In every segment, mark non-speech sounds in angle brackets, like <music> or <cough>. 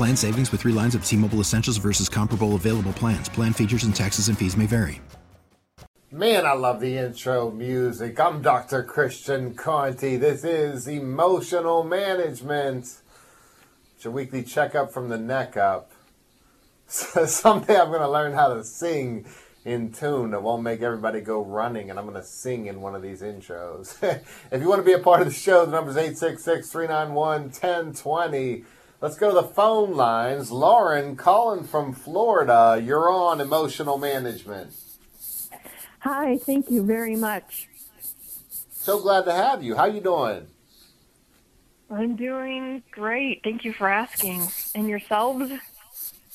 Plan savings with three lines of T Mobile Essentials versus comparable available plans. Plan features and taxes and fees may vary. Man, I love the intro music. I'm Dr. Christian Conti. This is Emotional Management. It's your weekly checkup from the neck up. <laughs> So someday I'm going to learn how to sing in tune that won't make everybody go running, and I'm going to sing in one of these intros. <laughs> if you want to be a part of the show, the number is 866 391 1020. Let's go to the phone lines. Lauren calling from Florida. You're on emotional management. Hi, thank you very much. So glad to have you. How you doing? I'm doing great. Thank you for asking. And yourselves?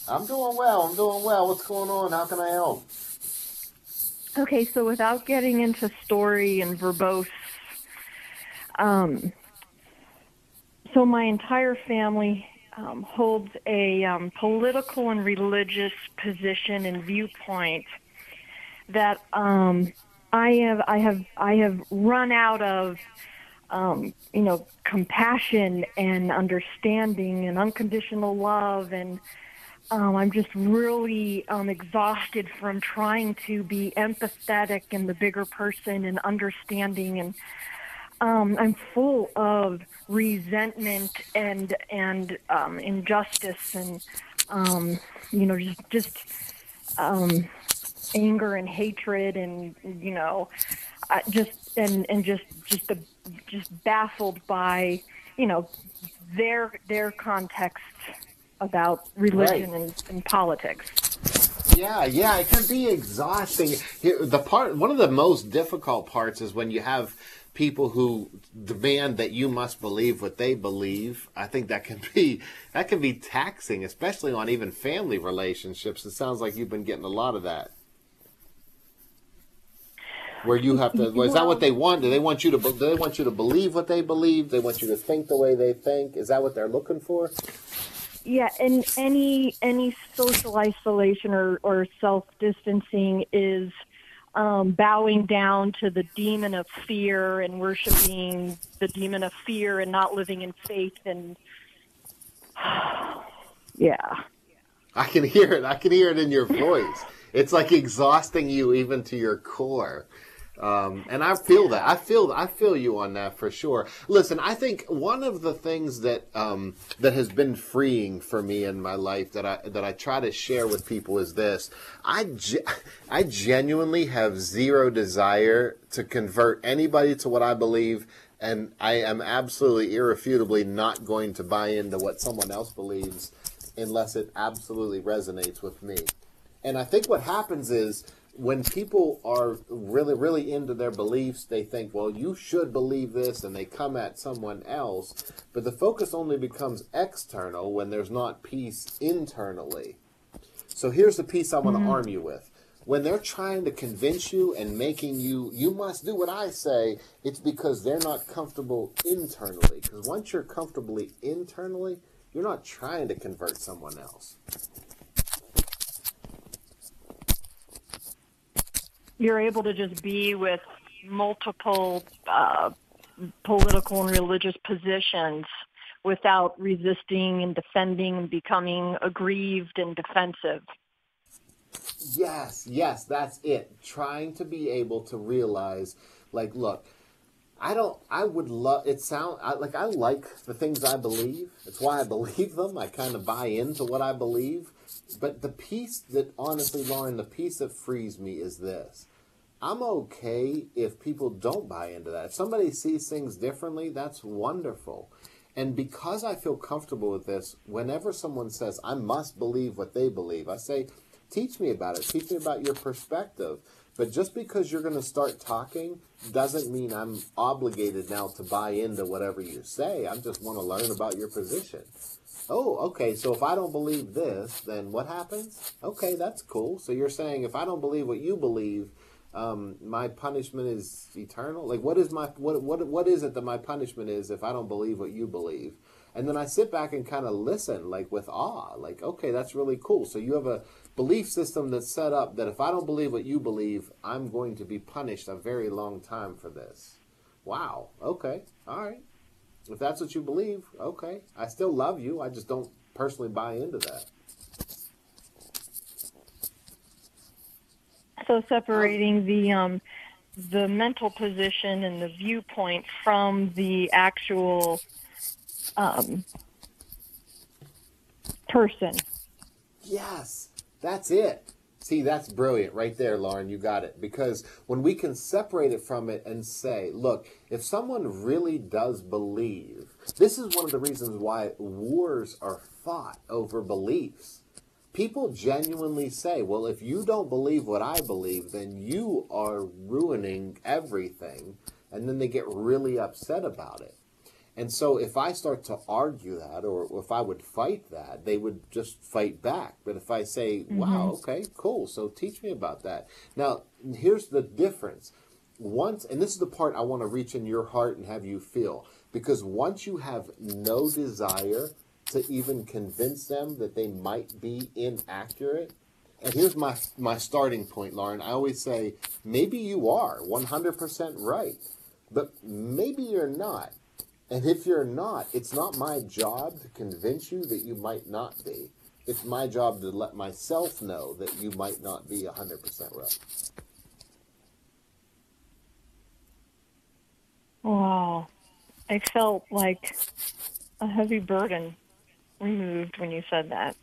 I'm doing well. I'm doing well. What's going on? How can I help? Okay, so without getting into story and verbose, um, so my entire family um, holds a um, political and religious position and viewpoint that um, I have I have I have run out of um, you know compassion and understanding and unconditional love and um, I'm just really um, exhausted from trying to be empathetic and the bigger person and understanding and um, I'm full of resentment and and um, injustice and um, you know just just um, anger and hatred and you know uh, just and and just just just baffled by you know their their context about religion Right. and, and politics. Yeah, yeah, it can be exhausting. The part, one of the most difficult parts is when you have people who demand that you must believe what they believe. I think that can <laughs> be that can be taxing, especially on even family relationships. It sounds like you've been getting a lot of that. Where you have to, is that what they want? Do they want you to? Do they want you to believe what they believe? They want you to think the way they think. Is that what they're looking for? Yeah, and any any social isolation or, or self distancing is um, bowing down to the demon of fear and worshiping the demon of fear and not living in faith and <sighs> yeah. I can hear it. I can hear it in your voice. It's like exhausting you even to your core. Um, and I feel that. I feel. I feel you on that for sure. Listen, I think one of the things that um, that has been freeing for me in my life that I that I try to share with people is this. I ge- I genuinely have zero desire to convert anybody to what I believe, and I am absolutely irrefutably not going to buy into what someone else believes unless it absolutely resonates with me. And I think what happens is when people are really, really into their beliefs, they think, well, you should believe this, and they come at someone else. But the focus only becomes external when there's not peace internally. So here's the piece I want to mm-hmm. arm you with. When they're trying to convince you and making you, you must do what I say, it's because they're not comfortable internally. Because once you're comfortably internally, you're not trying to convert someone else. You're able to just be with multiple uh, political and religious positions without resisting and defending and becoming aggrieved and defensive. Yes, yes, that's it. Trying to be able to realize, like, look, I don't. I would love. It sound I, like I like the things I believe. It's why I believe them. I kind of buy into what I believe. But the piece that, honestly, Lauren, the piece that frees me is this: I'm okay if people don't buy into that. If somebody sees things differently, that's wonderful. And because I feel comfortable with this, whenever someone says, I must believe what they believe, I say, teach me about it. Teach me about your perspective. But just because you're going to start talking doesn't mean I'm obligated now to buy into whatever you say. I just want to learn about your position. Oh, okay. So if I don't believe this, then what happens? Okay, that's cool. So you're saying if I don't believe what you believe, um, my punishment is eternal. Like, what is my what what what is it that my punishment is if I don't believe what you believe? And then I sit back and kind of listen, like with awe. Like, okay, that's really cool. So you have a belief system that's set up that if I don't believe what you believe, I'm going to be punished a very long time for this. Wow. Okay. All right. If that's what you believe, okay. I still love you. I just don't personally buy into that. So separating the um, the mental position and the viewpoint from the actual um, person. Yes, that's it. See, that's brilliant right there, Lauren. You got it. Because when we can separate it from it and say, look, if someone really does believe, this is one of the reasons why wars are fought over beliefs. People genuinely say, well, if you don't believe what I believe, then you are ruining everything. And then they get really upset about it. And so if I start to argue that, or if I would fight that, they would just fight back. But if I say, mm-hmm. wow, okay, cool, so teach me about that. Now, here's the difference. Once, and this is the part I want to reach in your heart and have you feel, because once you have no desire to even convince them that they might be inaccurate, and here's my my starting point, Lauren. I always say maybe you are 100% right, but maybe you're not. And if you're not, it's not my job to convince you that you might not be. It's my job to let myself know that you might not be 100% right. Wow. I felt like a heavy burden removed when you said that.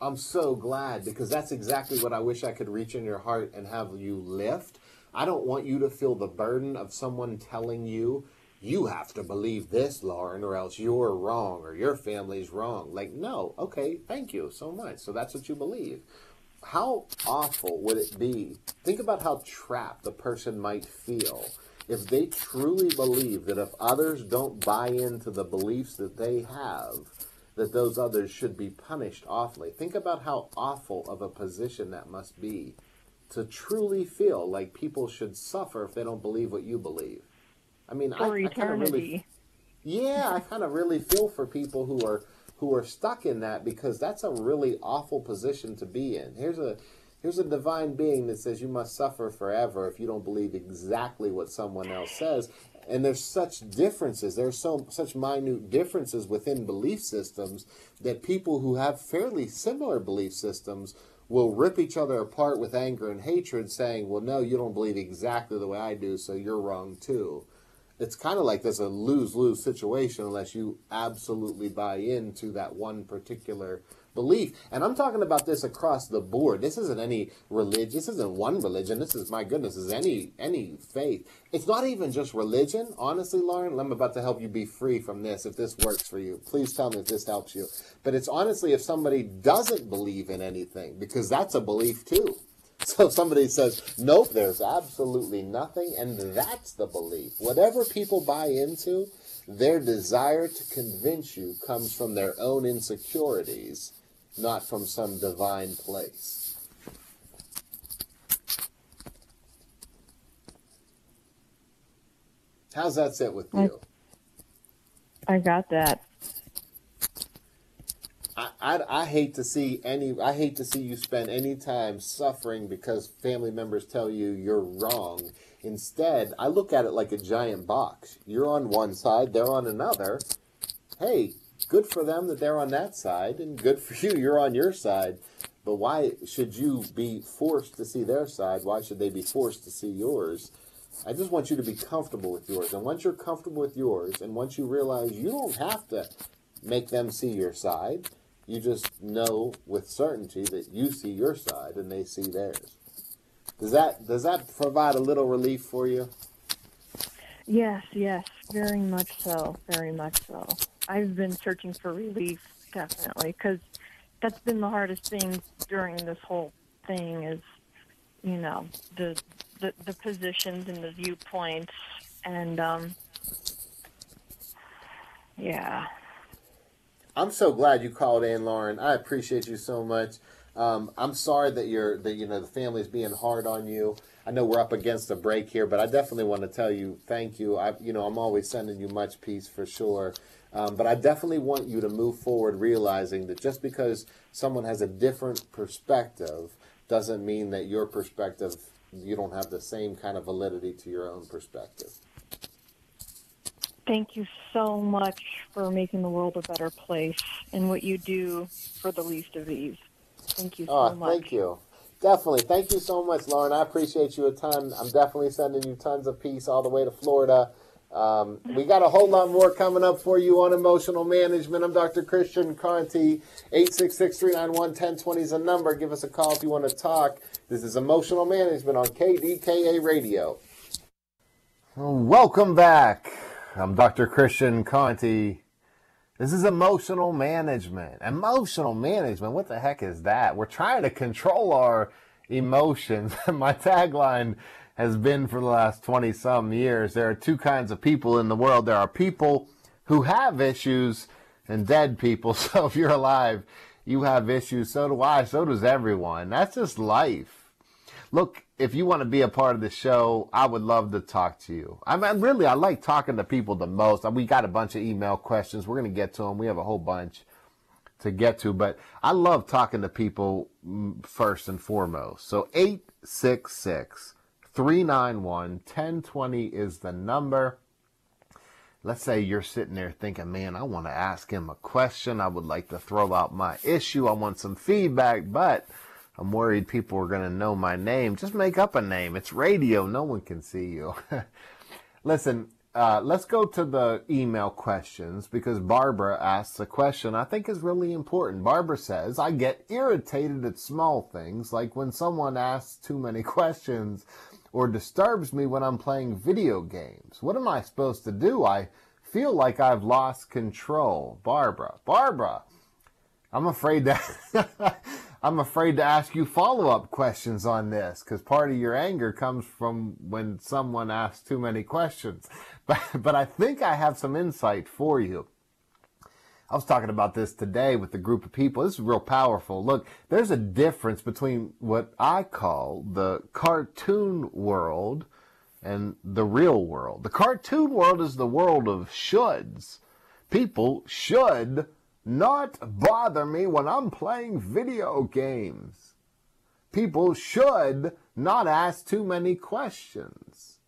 I'm so glad because that's exactly what I wish I could reach in your heart and have you lift. I don't want you to feel the burden of someone telling you you have to believe this, Lauren, or else you're wrong or your family's wrong. Like, no, okay, thank you so much. So that's what you believe. How awful would it be? Think about how trapped a person might feel if they truly believe that if others don't buy into the beliefs that they have, that those others should be punished awfully. Think about how awful of a position that must be to truly feel like people should suffer if they don't believe what you believe. I mean, for I. I really, yeah, I kind of really feel for people who are who are stuck in that because that's a really awful position to be in. Here's a here's a divine being that says you must suffer forever if you don't believe exactly what someone else says. And there's such differences. There's so such minute differences within belief systems that people who have fairly similar belief systems will rip each other apart with anger and hatred, saying, "Well, no, you don't believe exactly the way I do, so you're wrong too." It's kind of like there's a lose lose situation unless you absolutely buy into that one particular belief. And I'm talking about this across the board. This isn't any religion. This isn't one religion. This is my goodness. Is any any faith. It's not even just religion. Honestly, Lauren, I'm about to help you be free from this. If this works for you, please tell me if this helps you. But it's honestly if somebody doesn't believe in anything, because that's a belief too. <laughs> So somebody says, nope, there's absolutely nothing, and that's the belief. Whatever people buy into, their desire to convince you comes from their own insecurities, not from some divine place. How's that sit with you? I got that. I, I, I, hate to see any I hate to see you spend any time suffering because family members tell you you're wrong. Instead, I look at it like a giant box. You're on one side, they're on another. Hey, good for them that they're on that side, and good for you, you're on your side. But why should you be forced to see their side? Why should they be forced to see yours? I just want you to be comfortable with yours. And once you're comfortable with yours, and once you realize you don't have to make them see your side, you just know with certainty that you see your side and they see theirs. Does that does that provide a little relief for you? Yes, yes, very much so, very much so. I've been searching for relief, definitely, because that's been the hardest thing during this whole thing is, you know, the the, the positions and the viewpoints, and um, yeah. I'm so glad you called in, Lauren. I appreciate you so much. Um, I'm sorry that you're that you know the family's being hard on you. I know we're up against a break here, but I definitely want to tell you thank you. I you know I'm always sending you much peace for sure. Um, but I definitely want you to move forward realizing that just because someone has a different perspective doesn't mean that your perspective you don't have the same kind of validity to your own perspective. Thank you so much for making the world a better place and what you do for the least of these. Thank you so oh, much. Thank you. Definitely. Thank you so much, Lauren. I appreciate you a ton. I'm definitely sending you tons of peace all the way to Florida. Um, we got a whole lot more coming up for you on emotional management. I'm Dr. Christian Conti. 866-391-1020 is a number. Give us a call if you want to talk. This is Emotional Management on KDKA Radio. Welcome back. I'm Dr. Christian Conti. This is emotional management. Emotional management, what the heck is that? We're trying to control our emotions. <laughs> My tagline has been for the last 20 some years there are two kinds of people in the world. There are people who have issues and dead people. <laughs> So if you're alive, you have issues. So do I. So does everyone. That's just life. Look, if you want to be a part of the show, I would love to talk to you. I mean, really, I like talking to people the most. We got a bunch of email questions. We're going to get to them. We have a whole bunch to get to, but I love talking to people mm, first and foremost. So 866 391 1020 is the number. Let's say you're sitting there thinking, man, I want to ask him a question. I would like to throw out my issue. I want some feedback, but I'm worried people are going to know my name. Just make up a name. It's radio. No one can see you. <laughs> Listen, uh, let's go to the email questions because Barbara asks a question I think is really important. Barbara says, I get irritated at small things, like when someone asks too many <laughs> questions or disturbs me when I'm playing video games. What am I supposed to do? I feel like I've lost control. Barbara, Barbara, I'm afraid that <laughs> I'm afraid to ask you follow up questions on this because part of your anger comes from when someone asks too many questions. <laughs> But, but I think I have some insight for you. I was talking about this today with a group of people. This is real powerful. Look, there's a difference between what I call the cartoon world and the real world. The cartoon world is the world of shoulds. People should not bother me when I'm playing video games. People should not ask too many questions.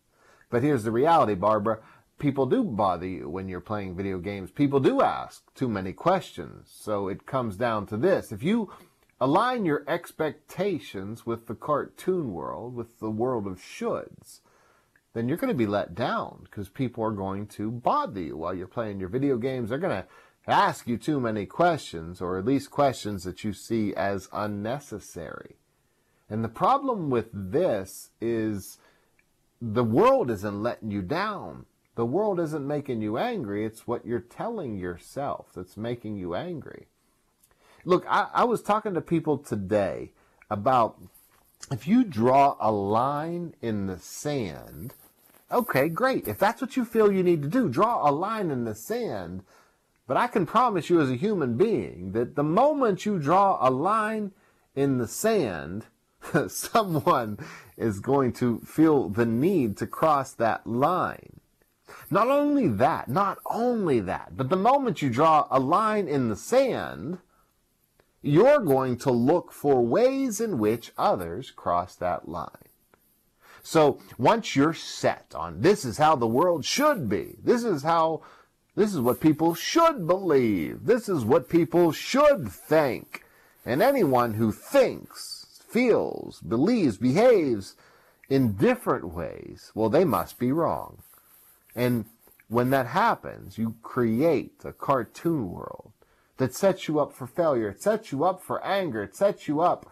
But here's the reality, Barbara. People do bother you when you're playing video games. People do ask too many questions. So it comes down to this. If you align your expectations with the cartoon world, with the world of shoulds, then you're going to be let down because people are going to bother you while you're playing your video games. They're going to ask you too many questions, or at least questions that you see as unnecessary. And the problem with this is the world isn't letting you down. The world isn't making you angry. It's what you're telling yourself that's making you angry. Look, I, I was talking to people today about if you draw a line in the sand, okay, great. If that's what you feel you need to do, draw a line in the sand but I can promise you as a human being that the moment you draw a line in the sand, <laughs> someone is going to feel the need to cross that line. Not only that, not only that, but the moment you draw a line in the sand, you're going to look for ways in which others cross that line. So once you're set on this is how the world should be, this is how this is what people should believe. This is what people should think. And anyone who thinks, feels, believes, behaves in different ways, well, they must be wrong. And when that happens, you create a cartoon world that sets you up for failure. It sets you up for anger. It sets you up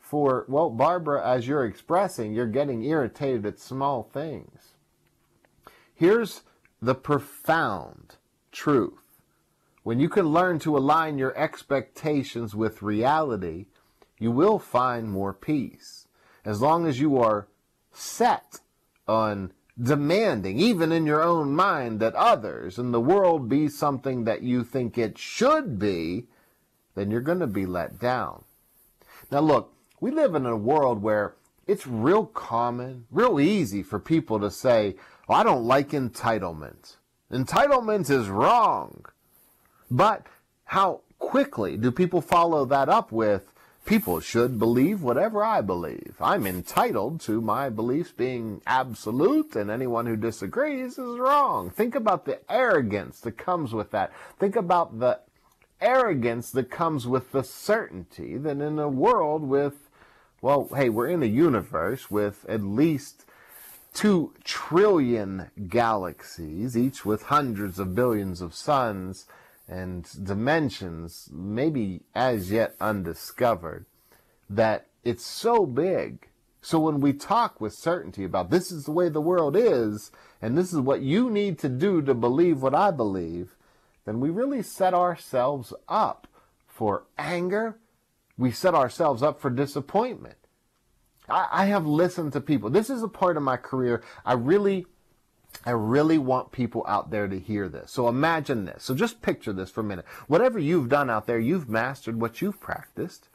for, well, Barbara, as you're expressing, you're getting irritated at small things. Here's the profound truth. When you can learn to align your expectations with reality, you will find more peace. As long as you are set on demanding, even in your own mind, that others and the world be something that you think it should be, then you're going to be let down. Now, look, we live in a world where it's real common, real easy for people to say, oh, I don't like entitlement. Entitlement is wrong. But how quickly do people follow that up with, people should believe whatever I believe. I'm entitled to my beliefs being absolute, and anyone who disagrees is wrong. Think about the arrogance that comes with that. Think about the arrogance that comes with the certainty that in a world with, well, hey, we're in a universe with at least two trillion galaxies, each with hundreds of billions of suns and dimensions, maybe as yet undiscovered, that it's so big. So when we talk with certainty about this is the way the world is, and this is what you need to do to believe what I believe, then we really set ourselves up for anger. We set ourselves up for disappointment. I, I have listened to people. This is a part of my career. I really, I really want people out there to hear this. So imagine this. So just picture this for a minute. Whatever you've done out there, you've mastered what you've practiced.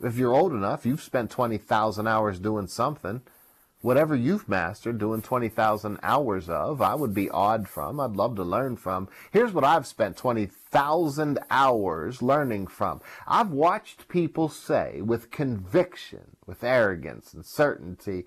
If you're old enough, you've spent 20,000 hours doing something whatever you've mastered doing 20,000 hours of, I would be awed from. I'd love to learn from. Here's what I've spent 20,000 hours learning from. I've watched people say with conviction, with arrogance and certainty,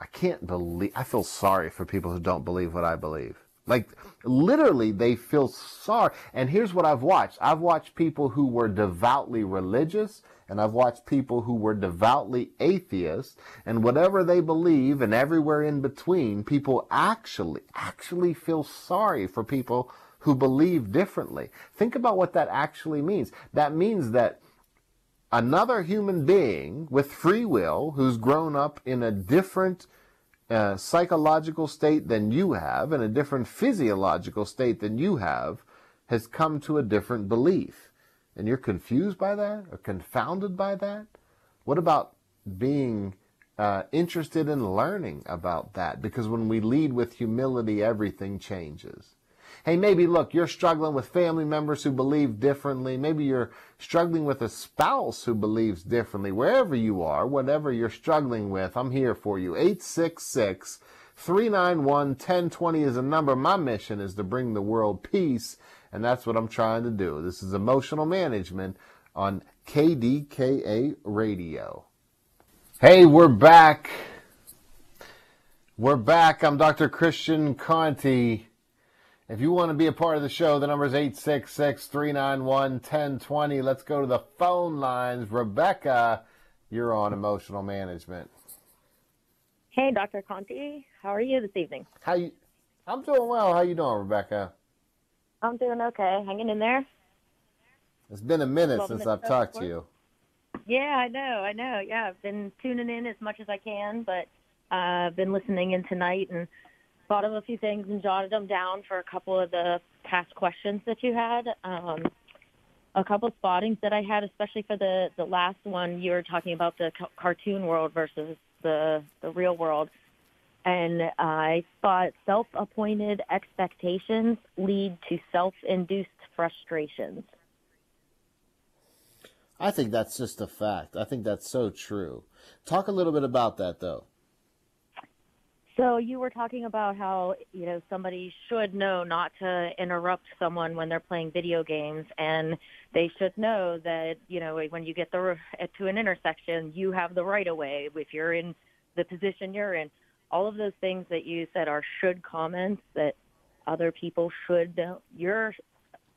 I can't believe, I feel sorry for people who don't believe what I believe. Like literally they feel sorry. And here's what I've watched. I've watched people who were devoutly religious and I've watched people who were devoutly atheists and whatever they believe and everywhere in between, people actually, actually feel sorry for people who believe differently. Think about what that actually means. That means that another human being with free will who's grown up in a different uh, psychological state than you have, in a different physiological state than you have, has come to a different belief. And you're confused by that or confounded by that? What about being uh, interested in learning about that? Because when we lead with humility, everything changes. Hey, maybe look, you're struggling with family members who believe differently. Maybe you're struggling with a spouse who believes differently. Wherever you are, whatever you're struggling with, I'm here for you. 866 391 1020 is a number. My mission is to bring the world peace, and that's what I'm trying to do. This is emotional management on KDKA Radio. Hey, we're back. We're back. I'm Dr. Christian Conti. If you want to be a part of the show, the number is 866 391 1020. Let's go to the phone lines. Rebecca, you're on emotional management. Hey, Dr. Conti. How are you this evening? How you? I'm doing well. How you doing, Rebecca? I'm doing okay. Hanging in there. It's been a minute since I've talked to you. Yeah, I know. I know. Yeah, I've been tuning in as much as I can, but uh, I've been listening in tonight and thought of a few things and jotted them down for a couple of the past questions that you had. Um, a couple of spottings that I had, especially for the the last one. You were talking about the ca- cartoon world versus the the real world, and I thought self-appointed expectations lead to self-induced frustrations. I think that's just a fact. I think that's so true. Talk a little bit about that, though. So you were talking about how you know somebody should know not to interrupt someone when they're playing video games, and they should know that you know when you get the to an intersection, you have the right of way if you're in the position you're in. All of those things that you said are should comments that other people should. You're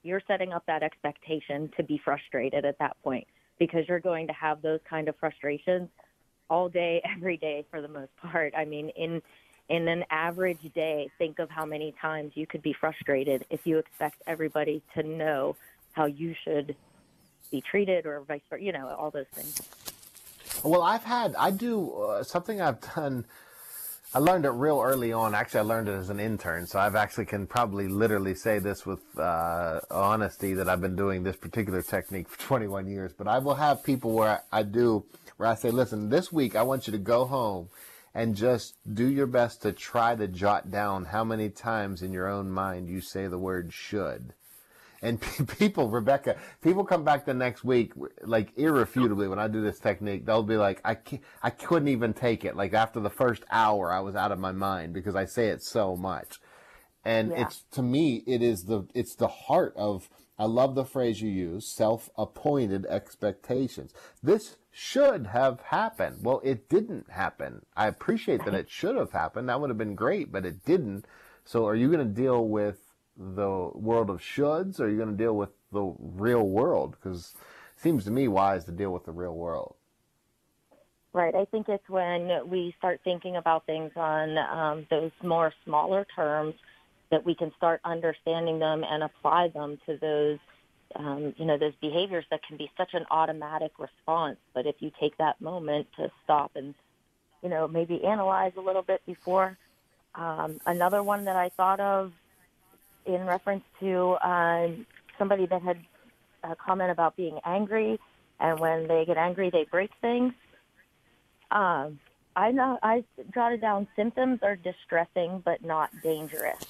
you're setting up that expectation to be frustrated at that point because you're going to have those kind of frustrations all day, <laughs> every day for the most part. I mean, in in an average day, think of how many times you could be frustrated if you expect everybody to know how you should be treated or vice versa, you know, all those things. Well, I've had, I do uh, something I've done. I learned it real early on. Actually, I learned it as an intern, so I've actually can probably literally say this with uh, honesty that I've been doing this particular technique for <laughs> 21 years. But I will have people where I, I do, where I say, listen, this week I want you to go home and just do your best to try to jot down how many times in your own mind you say the word should. And <laughs> people, Rebecca, people come back the next week, like irrefutably when I do this technique, they'll be like, I, I couldn't even take it. Like after the first hour, I was out of my mind because I say it so much. And yeah. it's, to me, it is the, it's the heart of, I love the phrase you use, self-appointed expectations. This should have happened. Well, it didn't happen. I appreciate that it should have happened. That would have been great, but it didn't. So are you going to deal with the world of shoulds or are you going to deal with the real world? Because it seems to me wise to deal with the real world. Right. I think it's when we start thinking about things on um, those more smaller terms that we can start understanding them and apply them to those, um, you know, those behaviors that can be such an automatic response. But if you take that moment to stop and, you know, maybe analyze a little bit before. Um, another one that I thought of in reference to uh, somebody that had a comment about being angry, and when they get angry, they break things. Um, I know I jotted down symptoms are distressing but not dangerous.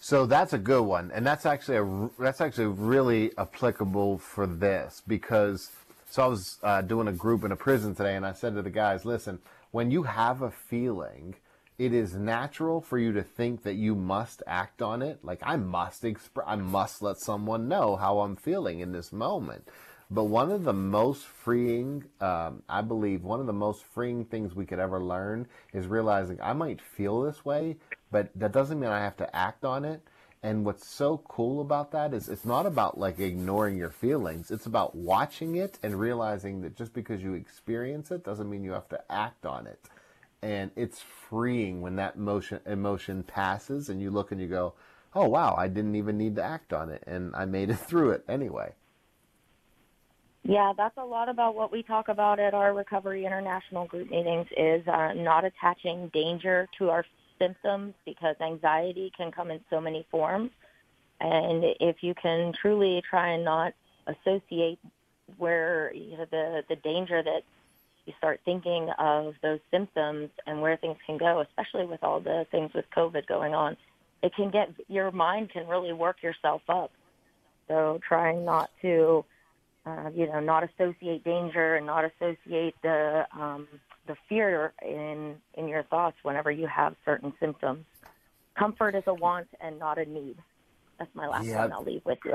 So that's a good one, and that's actually a that's actually really applicable for this because so I was uh, doing a group in a prison today, and I said to the guys, "Listen, when you have a feeling." It is natural for you to think that you must act on it. Like I must express, I must let someone know how I'm feeling in this moment. But one of the most freeing, um, I believe, one of the most freeing things we could ever learn is realizing I might feel this way, but that doesn't mean I have to act on it. And what's so cool about that is it's not about like ignoring your feelings. It's about watching it and realizing that just because you experience it doesn't mean you have to act on it and it's freeing when that emotion emotion passes and you look and you go oh wow i didn't even need to act on it and i made it <laughs> through it anyway. Yeah that's a lot about what we talk about at our recovery international group meetings is uh, not attaching danger to our symptoms because anxiety can come in so many forms. And if you can truly try and not associate where you know the the danger that you start thinking of those symptoms and where things can go, especially with all the things with COVID going on, it can get your mind can really work yourself up. So trying not to, uh, you know, not associate danger and not associate the um, the fear in in your thoughts whenever you have certain symptoms. Comfort is a want and not a need. That's my last yeah. one. I'll leave with you.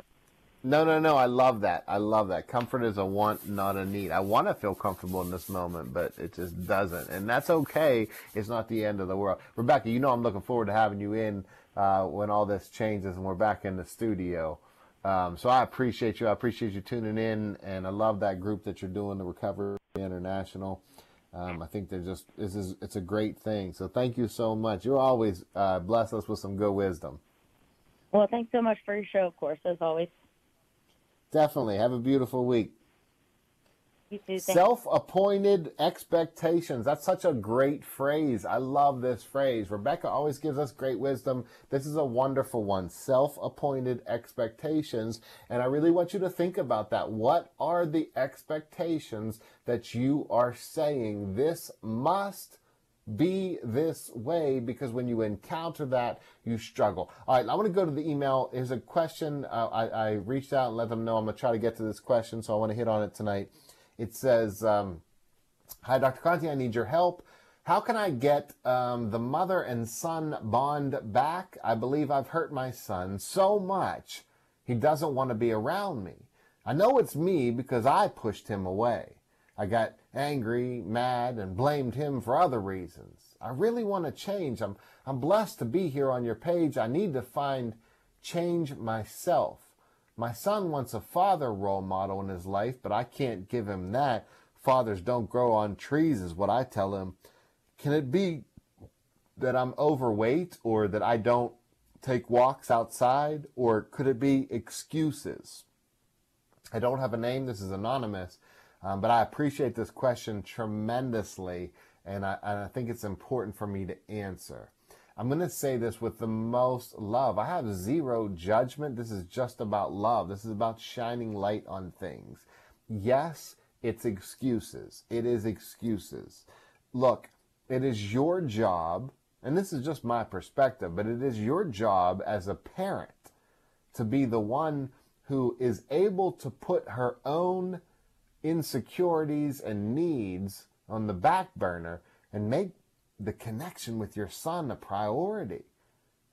No, no, no. I love that. I love that. Comfort is a want, not a need. I want to feel comfortable in this moment, but it just doesn't. And that's okay. It's not the end of the world. Rebecca, you know I'm looking forward to having you in uh, when all this changes and we're back in the studio. Um, so I appreciate you. I appreciate you tuning in, and I love that group that you're doing, the Recovery International. Um, I think they're just this is it's a great thing. So thank you so much. You're always uh, bless us with some good wisdom. Well, thanks so much for your show, of course, as always. Definitely. Have a beautiful week. Self appointed expectations. That's such a great phrase. I love this phrase. Rebecca always gives us great wisdom. This is a wonderful one. Self appointed expectations. And I really want you to think about that. What are the expectations that you are saying? This must be this way because when you encounter that, you struggle. All right, I want to go to the email. Here's a question. Uh, I, I, reached out and let them know I'm going to try to get to this question, so I want to hit on it tonight. It says, um, Hi, Dr. Conti, I need your help. How can I get um, the mother and son bond back? I believe I've hurt my son so much he doesn't want to be around me. I know it's me because I pushed him away. I got angry, mad, and blamed him for other reasons. I really want to change. I'm, I'm blessed to be here on your page. I need to find change myself. My son wants a father role model in his life, but I can't give him that. Fathers don't grow on trees, is what I tell him. Can it be that I'm overweight or that I don't take walks outside? Or could it be excuses? I don't have a name. This is anonymous. Um, but I appreciate this question tremendously, and I, and I think it's important for me to answer. I'm going to say this with the most love. I have zero judgment. This is just about love. This is about shining light on things. Yes, it's excuses. It is excuses. Look, it is your job, and this is just my perspective, but it is your job as a parent to be the one who is able to put her own insecurities and needs on the back burner and make the connection with your son a priority?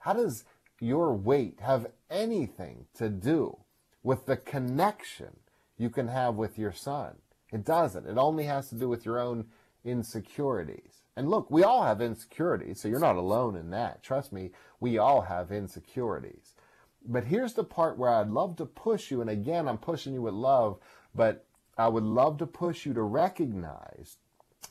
How does your weight have anything to do with the connection you can have with your son? It doesn't. It only has to do with your own insecurities. And look, we all have insecurities, so you're not alone in that. Trust me, we all have insecurities. But here's the part where I'd love to push you, and again, I'm pushing you with love, but I would love to push you to recognize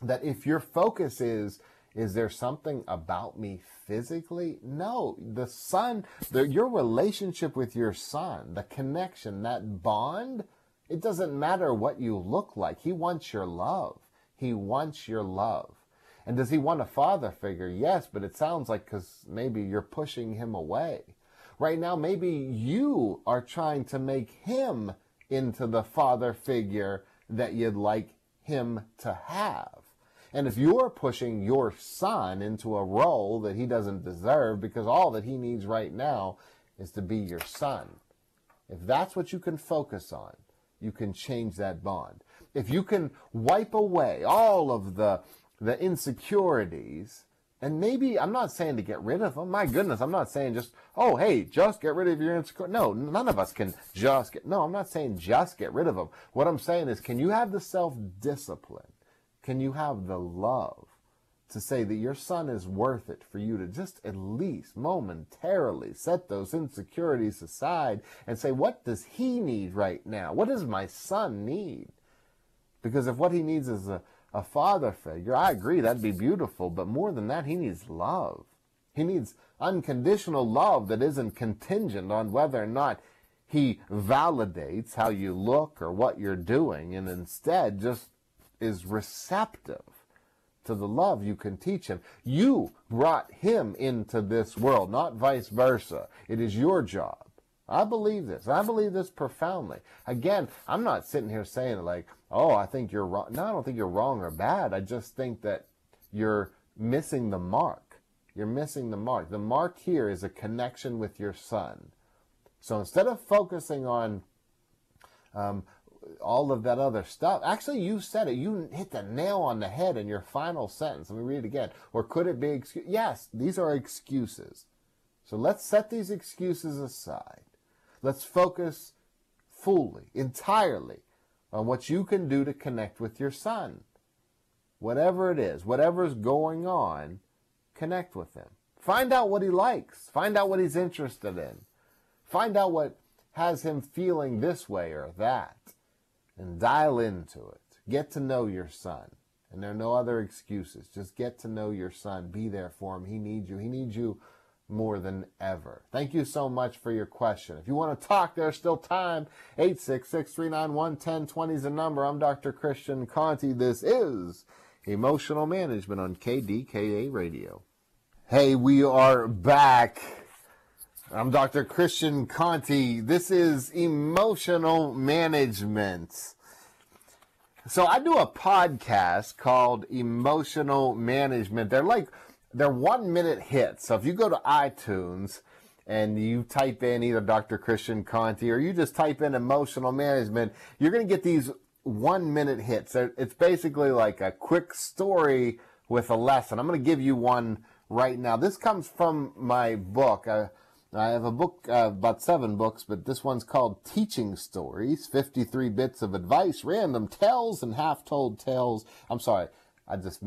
that if your focus is is there something about me physically? No, the son, the, your relationship with your son, the connection, that bond, it doesn't matter what you look like. He wants your love. He wants your love. And does he want a father figure? Yes, but it sounds like because maybe you're pushing him away. Right now, maybe you are trying to make him into the father figure that you'd like him to have. And if you're pushing your son into a role that he doesn't deserve because all that he needs right now is to be your son, if that's what you can focus on, you can change that bond. If you can wipe away all of the, the insecurities, and maybe I'm not saying to get rid of them. My goodness, I'm not saying just, oh, hey, just get rid of your insecurity. No, none of us can just get, no, I'm not saying just get rid of them. What I'm saying is, can you have the self discipline can you have the love to say that your son is worth it for you to just at least momentarily set those insecurities aside and say, what does he need right now? What does my son need? Because if what he needs is a, a father figure, I agree, that'd be beautiful. But more than that, he needs love. He needs unconditional love that isn't contingent on whether or not he validates how you look or what you're doing, and instead just is receptive to the love you can teach him. You brought him into this world, not vice versa. It is your job. I believe this. I believe this profoundly. Again, I'm not sitting here saying like, oh, I think you're wrong. No, I don't think you're wrong or bad. I just think that you're missing the mark. You're missing the mark. The mark here is a connection with your son. So instead of focusing on um, all of that other stuff. Actually, you said it. You hit the nail on the head in your final sentence. Let me read it again. Or could it be? Yes, these are excuses. So let's set these excuses aside. Let's focus fully, entirely on what you can do to connect with your son. Whatever it is, whatever's going on, connect with him. Find out what he likes. Find out what he's interested in. Find out what has him feeling this way or that and dial into it. Get to know your son. And there are no other excuses. Just get to know your son. Be there for him. He needs you. He needs you more than ever. Thank you so much for your question. If you want to talk, there's still time. 866-391-1020 is the number. I'm Dr. Christian Conti. This is Emotional Management on KDKA Radio. Hey, we are back. I'm Dr. Christian Conti. This is emotional management. So I do a podcast called Emotional Management. They're like they're one minute hits. So if you go to iTunes and you type in either Dr. Christian Conti or you just type in emotional management, you're going to get these one minute hits. It's basically like a quick story with a lesson. I'm going to give you one right now. This comes from my book. Uh, I have a book, uh, about seven books, but this one's called Teaching Stories 53 Bits of Advice, Random Tales, and Half Told Tales. I'm sorry, I just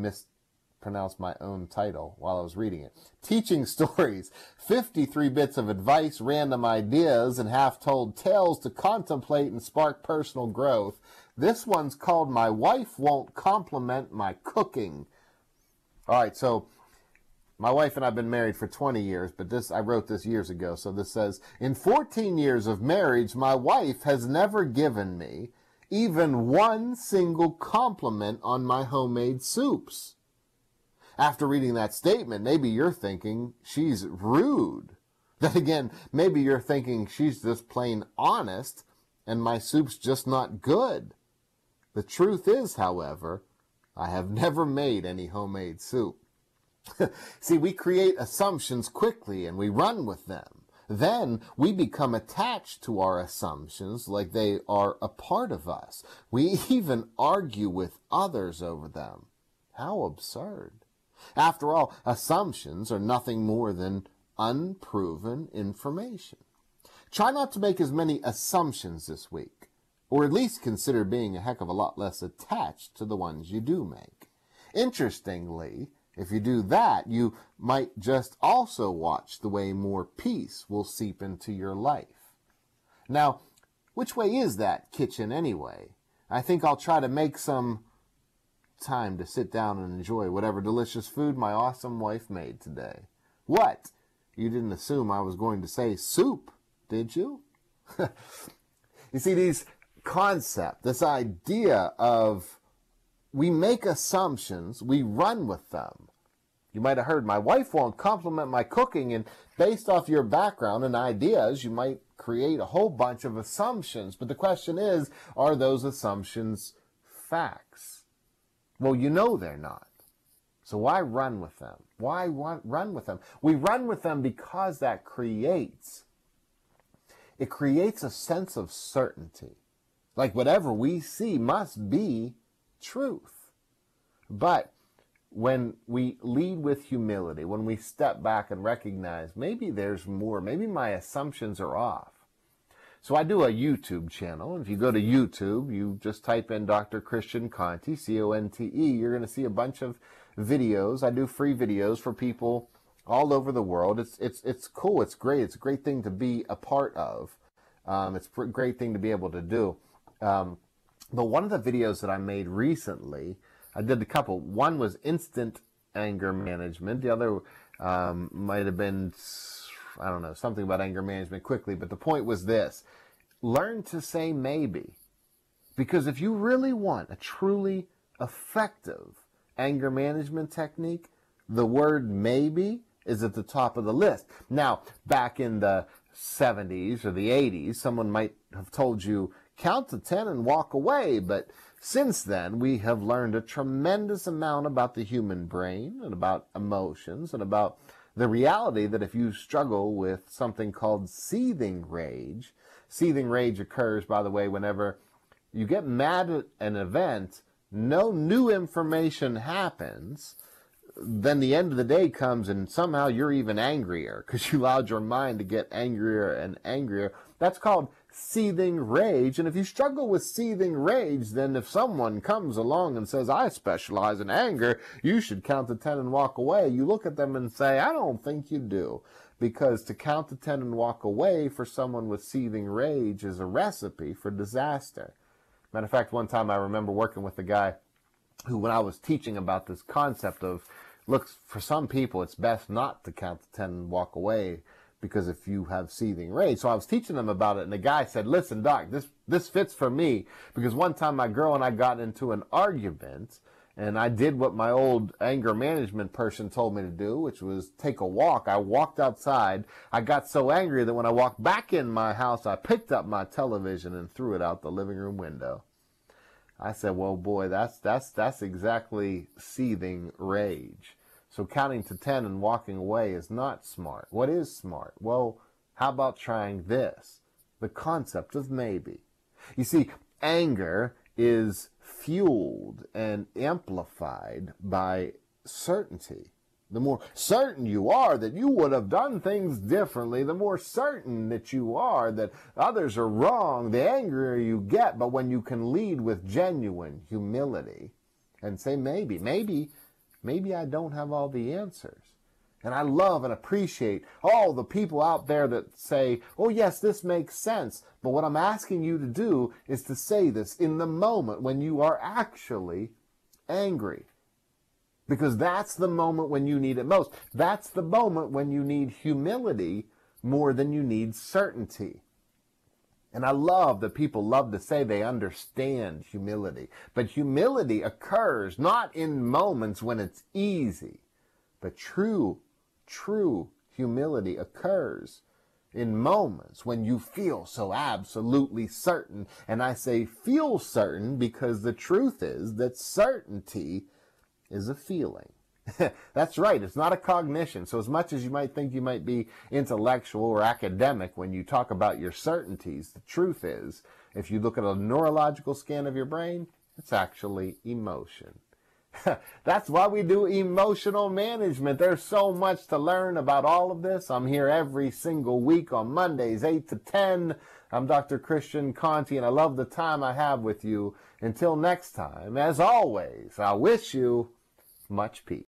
mispronounced my own title while I was reading it. Teaching <laughs> Stories 53 Bits of Advice, Random Ideas, and Half Told Tales to Contemplate and Spark Personal Growth. This one's called My Wife Won't Compliment My Cooking. All right, so my wife and I've been married for 20 years, but this, I wrote this years ago. So this says, in 14 years of marriage, my wife has never given me even one single compliment on my homemade soups. After reading that statement, maybe you're thinking she's rude. <laughs> Then again, maybe you're thinking she's just plain honest and my soup's just not good. The truth is, however, I have <laughs> never made any homemade soup. <laughs> See, we create assumptions quickly and we run with them. Then we become attached to our assumptions like they are a part of us. We even argue with others over them. How absurd. After all, assumptions are nothing more than unproven information. Try not to make as many assumptions this week, or at least consider being a heck of a lot less attached to the ones you do make. Interestingly, if you do that, you might just also watch the way more peace will seep into your life. Now, which way is that kitchen anyway? I think I'll try to make some time to sit down and enjoy whatever delicious food my awesome wife made today. What? You didn't assume I was going to say soup, did you? <laughs> you see, these concept, this idea of we make assumptions, we run with them. You might have heard my wife won't compliment my cooking, and based off your background and ideas, you might create a whole bunch of assumptions. But the question is, are those assumptions facts? Well, you know they're not. So why run with them? Why run with them? We run with them because that creates, it creates a sense of certainty. Like whatever we see must be truth. But when we lead with humility, when we step back and recognize maybe there's more, maybe my assumptions are off. So I do a YouTube channel. If you go to YouTube, you just type in Dr. Christian Conte, C-O-N-T-E, you're going to see a bunch of videos. I do free videos for people all over the world. It's it's it's cool. It's great. It's a great thing to be a part of. Um, it's a great thing to be able to do. Um, but one of the videos that I made recently, I did a couple. One was instant anger management. The other um, might have been I don't know something about anger management quickly. But the point was this: learn to say maybe, because if you really want a truly effective anger management technique, the word maybe is at the top of the list. Now, back in the 70s or the 80s, someone might have told you, count to 10 and walk away. But since then, we have learned a tremendous amount about the human brain and about emotions and about the reality that if you struggle with something called seething rage, seething rage occurs, by the way, whenever you get mad at an event no new information happens, then the end of the day comes and somehow you're even angrier because you allowed your mind to get angrier and angrier. That's called seething rage. And if you struggle with seething rage, then if someone comes along and says, I specialize in anger, you should count to 10 and walk away. You look at them and say, I don't think you do. Because to count to 10 and walk away for someone with seething rage is a recipe for disaster. Matter of fact, one time I remember working with a guy who, when I was teaching about this concept of, look, for some people, it's best not to count to 10 and walk away because if you have seething rage. So I was teaching them about it and the guy said, listen, doc, this, this fits for me because one time my girl and I got into an argument and I did what my old anger management person told me to do, which was take a walk. I walked outside. I got so angry that when I walked back in my house, I picked up my television and threw it out the living room window. I said, well, boy, that's, that's, that's exactly seething rage. So counting to 10 and walking away is not smart. What is smart? Well, how about trying this? The concept of maybe. You see, anger is fueled and amplified by certainty. The more certain you are that you would have done things differently, the more certain that you are that others are wrong, the angrier you get. But when you can lead with genuine humility and say, maybe, maybe, maybe I don't have all the answers. And I love and appreciate all the people out there that say, oh yes, this makes sense. But what I'm asking you to do is to say this in the moment when you are actually angry. Because that's the moment when you need it most. That's the moment when you need humility more than you need certainty. And I love that people love to say they understand humility. But humility occurs not in moments when it's easy, but true, true humility occurs in moments when you feel so absolutely certain. And I say feel certain because the truth is that certainty is a feeling. <laughs> That's right. It's not a cognition. So as much as you might think you might be intellectual or academic when you talk about your certainties, the truth is, if you look at a neurological scan of your brain, it's actually emotion. <laughs> That's why we do emotional management. There's so much to learn about all of this. I'm here every single week on Mondays, 8 to 10. I'm Dr. Christian Conte, and I love the time I have with you. Until next time, as always, I wish you much peace.